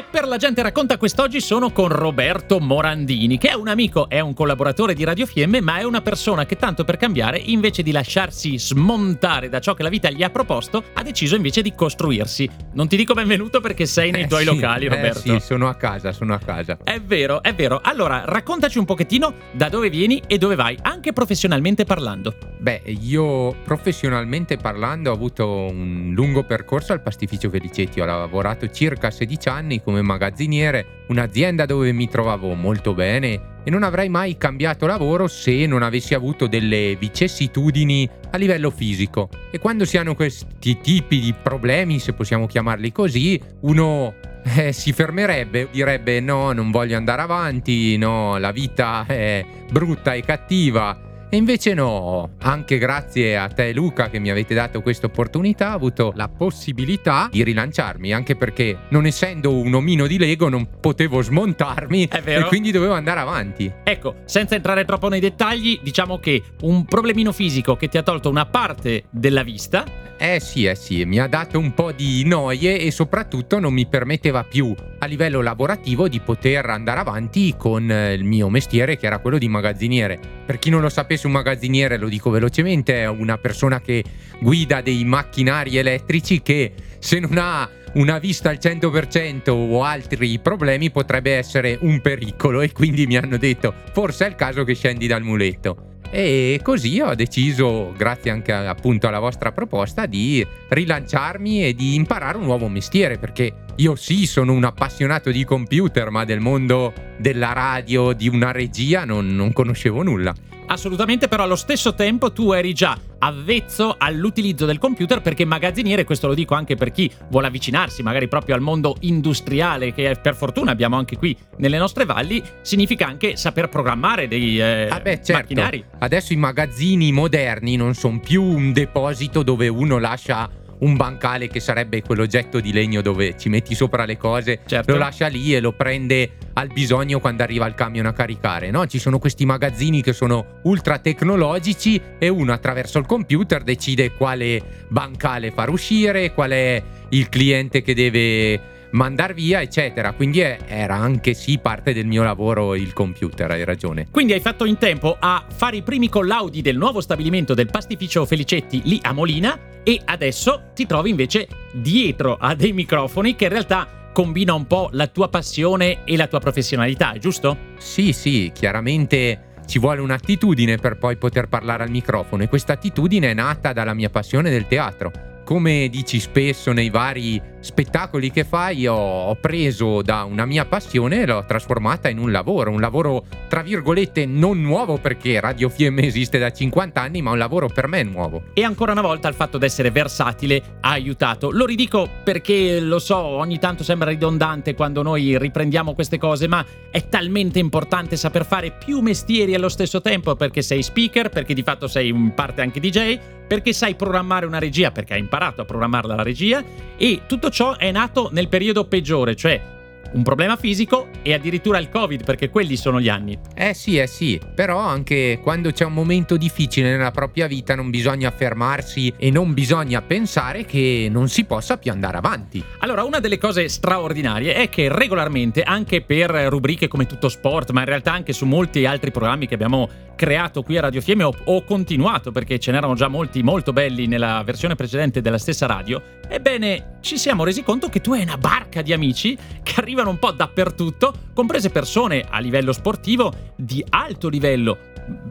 E per la gente racconta quest'oggi sono con Roberto Morandini, che è un amico, è un collaboratore di Radio Fiemme, ma è una persona che tanto per cambiare, invece di lasciarsi smontare da ciò che la vita gli ha proposto, ha deciso invece di costruirsi. Non ti dico benvenuto perché sei nei Eh tuoi sì, locali, Roberto. Eh sì, sono a casa, sono a casa. È vero, è vero. Allora, raccontaci un pochettino da dove vieni e dove vai, anche professionalmente parlando. Beh, io professionalmente parlando ho avuto un lungo percorso al pastificio Felicetti, ho lavorato circa 16 anni come magazziniere, un'azienda dove mi trovavo molto bene e non avrei mai cambiato lavoro se non avessi avuto delle vicissitudini a livello fisico. E quando si hanno questi tipi di problemi, se possiamo chiamarli così, uno eh, si fermerebbe, direbbe no, non voglio andare avanti, no, la vita è brutta e cattiva. E invece no, anche grazie a te Luca che mi avete dato questa opportunità ho avuto la possibilità di rilanciarmi, anche perché non essendo un omino di Lego non potevo smontarmi e quindi dovevo andare avanti. Ecco, senza entrare troppo nei dettagli, diciamo che un problemino fisico che ti ha tolto una parte della vista, Eh sì, eh sì, mi ha dato un po' di noie e soprattutto non mi permetteva più a livello lavorativo di poter andare avanti con eh, il mio mestiere che era quello di magazziniere. Per chi non lo sapesse un magazziniere, lo dico velocemente, è una persona che guida dei macchinari elettrici che se non ha una vista al 100% o altri problemi potrebbe essere un pericolo e quindi mi hanno detto forse è il caso che scendi dal muletto. E così ho deciso, grazie anche appunto alla vostra proposta, di rilanciarmi e di imparare un nuovo mestiere, perché io sì sono un appassionato di computer, ma del mondo della radio, di una regia, non, non conoscevo nulla. Assolutamente, però allo stesso tempo tu eri già avvezzo all'utilizzo del computer perché magazziniere, questo lo dico anche per chi vuole avvicinarsi magari proprio al mondo industriale che per fortuna abbiamo anche qui nelle nostre valli, significa anche saper programmare dei eh, Ah beh, certo. macchinari. Adesso i magazzini moderni non sono più un deposito dove uno lascia un bancale che sarebbe quell'oggetto di legno dove ci metti sopra le cose, Certo. lo lascia lì e lo prende al bisogno quando arriva il camion a caricare. No, ci sono questi magazzini che sono ultra tecnologici e uno attraverso il computer decide quale bancale far uscire, qual è il cliente che deve mandar via, eccetera. Quindi è- era anche sì parte del mio lavoro il computer, hai ragione. Quindi hai fatto in tempo a fare i primi collaudi del nuovo stabilimento del pastificio Felicetti lì a Molina e adesso ti trovi invece dietro a dei microfoni che in realtà combina un po' la tua passione e la tua professionalità, giusto? Sì, sì, chiaramente ci vuole un'attitudine per poi poter parlare al microfono e questa attitudine è nata dalla mia passione del teatro. Come dici spesso nei vari spettacoli che fai, ho, ho preso da una mia passione e l'ho trasformata in un lavoro, un lavoro tra virgolette non nuovo perché Radio Fiemme esiste da 50 anni, ma un lavoro per me nuovo. E ancora una volta il fatto di essere versatile ha aiutato. Lo ridico perché lo so, ogni tanto sembra ridondante quando noi riprendiamo queste cose, ma è talmente importante saper fare più mestieri allo stesso tempo perché sei speaker, perché di fatto sei in parte anche DJ, perché sai programmare una regia, perché hai imparato a programmarla la regia e tutto ciò è nato nel periodo peggiore, cioè un problema fisico e addirittura il Covid, perché quelli sono gli anni. Eh sì, eh sì, però anche quando c'è un momento difficile nella propria vita non bisogna fermarsi e non bisogna pensare che non si possa più andare avanti. Allora, una delle cose straordinarie è che regolarmente, anche per rubriche come Tutto Sport, ma in realtà anche su molti altri programmi che abbiamo creato qui a Radio Fiemme, ho, ho continuato perché ce n'erano già molti molto belli nella versione precedente della stessa radio, ebbene ci siamo resi conto che tu hai una barca di amici che arrivano un po' dappertutto, comprese persone a livello sportivo di alto livello.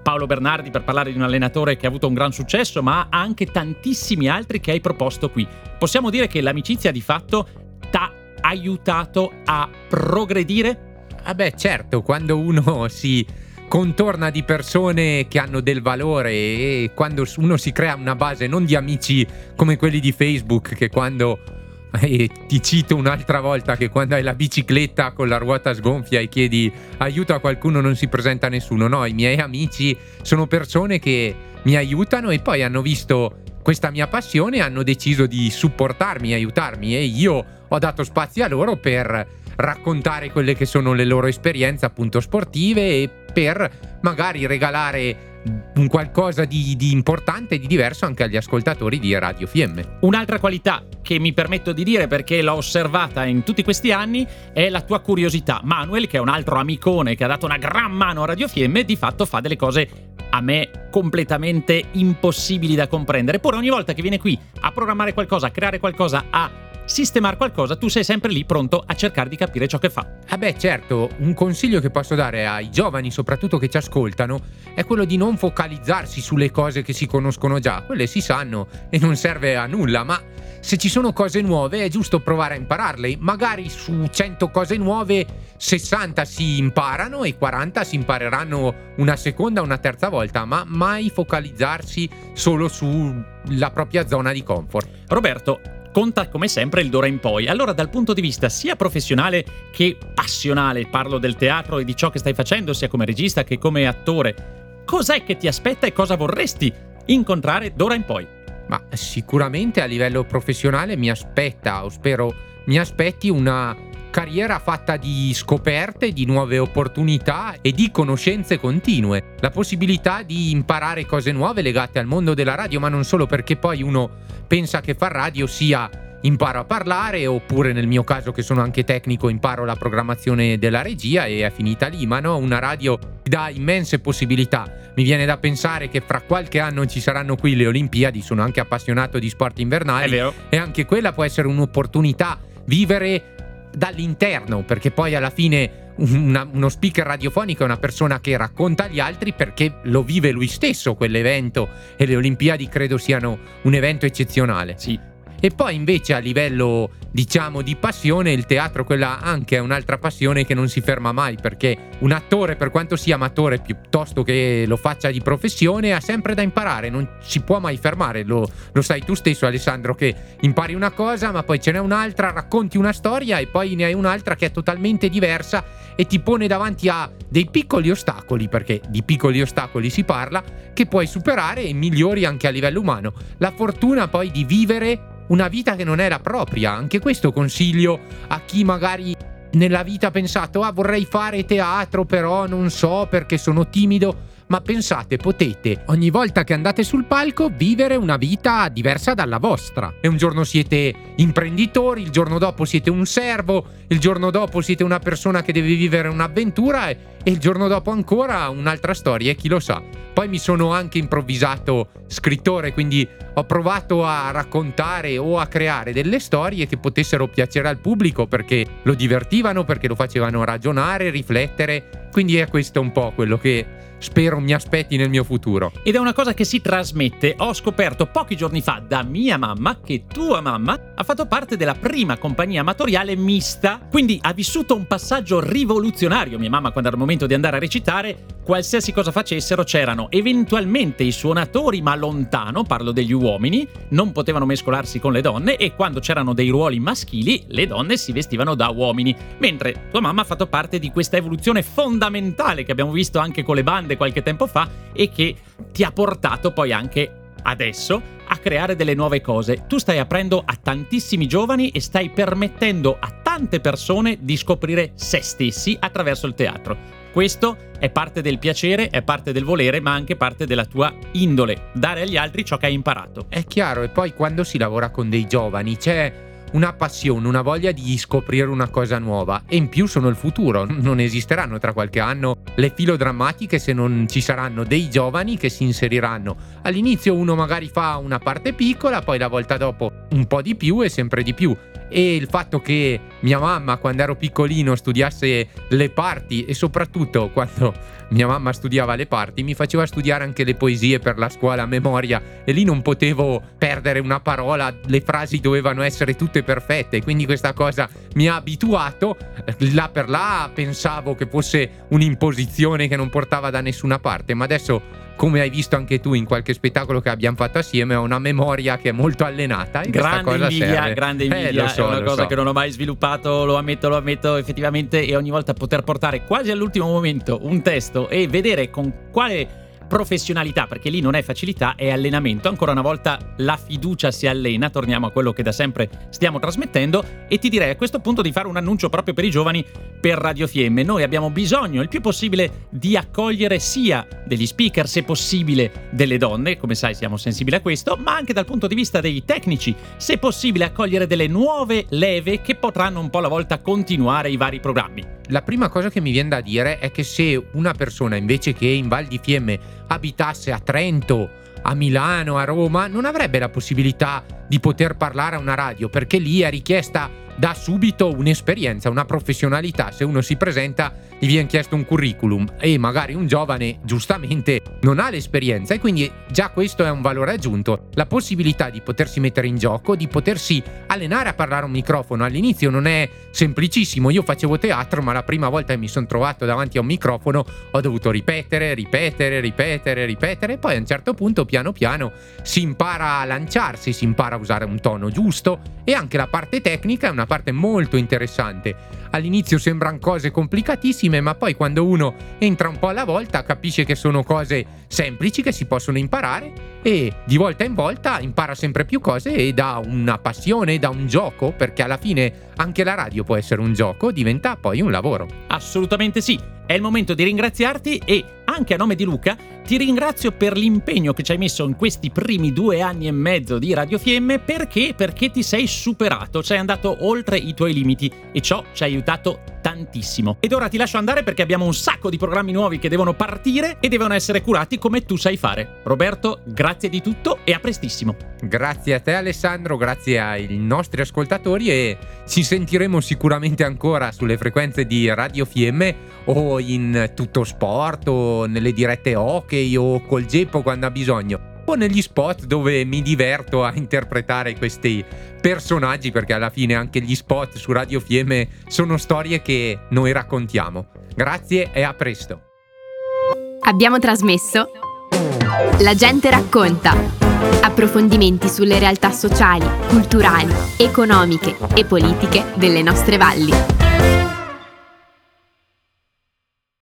Paolo Bernardi per parlare di un allenatore che ha avuto un gran successo, ma anche tantissimi altri che hai proposto qui. Possiamo dire che l'amicizia di fatto t'ha aiutato a progredire? Ah beh, certo, quando uno si contorna di persone che hanno del valore e quando uno si crea una base non di amici come quelli di Facebook che quando e ti cito un'altra volta che quando hai la bicicletta con la ruota sgonfia e chiedi aiuto a qualcuno non si presenta nessuno. No, i miei amici sono persone che mi aiutano e poi hanno visto questa mia passione e hanno deciso di supportarmi, aiutarmi e io ho dato spazio a loro per raccontare quelle che sono le loro esperienze appunto sportive e per magari regalare qualcosa di, di importante e di diverso anche agli ascoltatori di Radio Fiemme. Un'altra qualità che mi permetto di dire perché l'ho osservata in tutti questi anni è la tua curiosità. Manuel, che è un altro amicone che ha dato una gran mano a Radio Fiemme, di fatto fa delle cose a me completamente impossibili da comprendere. Eppure ogni volta che viene qui a programmare qualcosa, a creare qualcosa, a sistemare qualcosa, tu sei sempre lì pronto a cercare di capire ciò che fa. Ah beh, certo, un consiglio che posso dare ai giovani, soprattutto che ci ascoltano, è quello di non focalizzarsi sulle cose che si conoscono già, quelle si sanno e non serve a nulla, ma se ci sono cose nuove è giusto provare a impararle. Magari su 100 cose nuove 60 si imparano e 40 si impareranno una seconda o una terza volta, ma mai focalizzarsi solo sulla propria zona di comfort. Roberto, conta come sempre il d'ora in poi. Allora, dal punto di vista sia professionale che passionale, parlo del teatro e di ciò che stai facendo, sia come regista che come attore, cos'è che ti aspetta e cosa vorresti incontrare d'ora in poi? Ma sicuramente a livello professionale mi aspetta, o spero mi aspetti una carriera fatta di scoperte, di nuove opportunità e di conoscenze continue. La possibilità di imparare cose nuove legate al mondo della radio, ma non solo perché poi uno pensa che far radio sia imparo a parlare oppure nel mio caso che sono anche tecnico imparo la programmazione della regia e è finita lì, ma no, una radio dà immense possibilità. Mi viene da pensare che fra qualche anno ci saranno qui le Olimpiadi, sono anche appassionato di sport invernali e anche quella può essere un'opportunità vivere dall'interno, perché poi alla fine una, uno speaker radiofonico è una persona che racconta agli altri perché lo vive lui stesso quell'evento e le Olimpiadi credo siano un evento eccezionale. Sì. E poi invece a livello, diciamo, di passione, il teatro quella anche è un'altra passione che non si ferma mai, perché un attore, per quanto sia amatore piuttosto che lo faccia di professione, ha sempre da imparare, non si può mai fermare, lo, lo sai tu stesso Alessandro, che impari una cosa, ma poi ce n'è un'altra, racconti una storia e poi ne hai un'altra che è totalmente diversa e ti pone davanti a dei piccoli ostacoli, perché di piccoli ostacoli si parla, che puoi superare e migliori anche a livello umano. La fortuna poi di vivere una vita che non la propria. Anche questo consiglio a chi magari nella vita ha pensato ah vorrei fare teatro però non so perché sono timido ma pensate, potete ogni volta che andate sul palco vivere una vita diversa dalla vostra. E un giorno siete imprenditori, il giorno dopo siete un servo, il giorno dopo siete una persona che deve vivere un'avventura e, e il giorno dopo ancora un'altra storia, e chi lo sa. Poi mi sono anche improvvisato scrittore, quindi ho provato a raccontare o a creare delle storie che potessero piacere al pubblico perché lo divertivano, perché lo facevano ragionare, riflettere. Quindi è questo un po' quello che spero mi aspetti nel mio futuro. Ed è una cosa che si trasmette. Ho scoperto pochi giorni fa da mia mamma che tua mamma ha fatto parte della prima compagnia amatoriale mista, quindi ha vissuto un passaggio rivoluzionario. Mia mamma, quando era il momento di andare a recitare, qualsiasi cosa facessero c'erano eventualmente i suonatori, ma lontano, parlo degli uomini, non potevano mescolarsi con le donne e quando c'erano dei ruoli maschili, le donne si vestivano da uomini. Mentre tua mamma ha fatto parte di questa evoluzione fondamentale che abbiamo visto anche con le bande qualche tempo fa e che ti ha portato poi anche adesso a creare delle nuove cose. Tu stai aprendo a tantissimi giovani e stai permettendo a tante persone di scoprire se stessi attraverso il teatro. Questo è parte del piacere, è parte del volere, ma anche parte della tua indole, dare agli altri ciò che hai imparato. È chiaro, e poi quando si lavora con dei giovani c'è una passione, una voglia di scoprire una cosa nuova e in più sono il futuro, non esisteranno tra qualche anno le filodrammatiche se non ci saranno dei giovani che si inseriranno. All'inizio uno magari fa una parte piccola, poi la volta dopo un po' di più e sempre di più e il fatto che mia mamma quando ero piccolino studiasse le parti e soprattutto quando mia mamma studiava le parti mi faceva studiare anche le poesie per la scuola a memoria. E lì non potevo perdere una parola, le frasi dovevano essere tutte perfette, quindi questa cosa mi ha abituato, là per là pensavo che fosse un'imposizione che non portava da nessuna parte, ma adesso come hai visto anche tu in qualche spettacolo che abbiamo fatto assieme, ho una memoria che è molto allenata. E grande invidia, serve. grande invidia, eh, so, è una cosa so. che non ho mai sviluppato, lo ammetto, lo ammetto effettivamente, e ogni volta poter portare quasi all'ultimo momento un testo e vedere con quale professionalità, perché lì non è facilità, è allenamento. Ancora una volta la fiducia si allena, torniamo a quello che da sempre stiamo trasmettendo e ti direi a questo punto di fare un annuncio proprio per i giovani per Radio Fiemme. Noi abbiamo bisogno il più possibile di accogliere sia degli speaker, se possibile, delle donne, come sai siamo sensibili a questo, ma anche dal punto di vista dei tecnici, se possibile accogliere delle nuove leve che potranno un po' alla volta continuare i vari programmi. La prima cosa che mi viene da dire è che se una persona invece che in Val di Fiemme abitasse a Trento, a Milano, a Roma, non avrebbe la possibilità di poter parlare a una radio perché lì è richiesta da subito un'esperienza, una professionalità. Se uno si presenta gli viene chiesto un curriculum e magari un giovane giustamente non ha l'esperienza e quindi già questo è un valore aggiunto. La possibilità di potersi mettere in gioco, di potersi allenare a parlare a un microfono all'inizio non è semplicissimo. Io facevo teatro, ma la prima volta che mi sono trovato davanti a un microfono ho dovuto ripetere, ripetere, ripetere, ripetere e poi a un certo punto piano piano si impara a lanciarsi, si impara a usare un tono giusto e anche la parte tecnica è una parte molto interessante. All'inizio sembrano cose complicatissime, ma poi quando uno entra un po' alla volta capisce che sono cose semplici che si possono imparare e di volta in volta impara sempre più cose e da una passione, da un gioco, perché alla fine anche la radio può essere un gioco, diventa poi un lavoro. Assolutamente sì. È il momento di ringraziarti e anche a nome di Luca ti ringrazio per l'impegno che ci hai messo in questi primi due anni e mezzo di Radio Fiemme perché? Perché ti sei superato, sei andato oltre i tuoi limiti e ciò ci ha aiutato tantissimo. Ed ora ti lascio andare perché abbiamo un sacco di programmi nuovi che devono partire e devono essere curati come tu sai fare. Roberto, grazie di tutto e a prestissimo. Grazie a te Alessandro, grazie ai nostri ascoltatori e ci sentiremo sicuramente ancora sulle frequenze di Radio Fiemme o in tutto sport o nelle dirette hockey o col Geppo quando ha bisogno o negli spot dove mi diverto a interpretare questi personaggi perché alla fine anche gli spot su Radio Fiemme sono storie che noi raccontiamo. Grazie e a presto. Abbiamo trasmesso La gente racconta. Approfondimenti sulle realtà sociali, culturali, economiche e politiche delle nostre valli.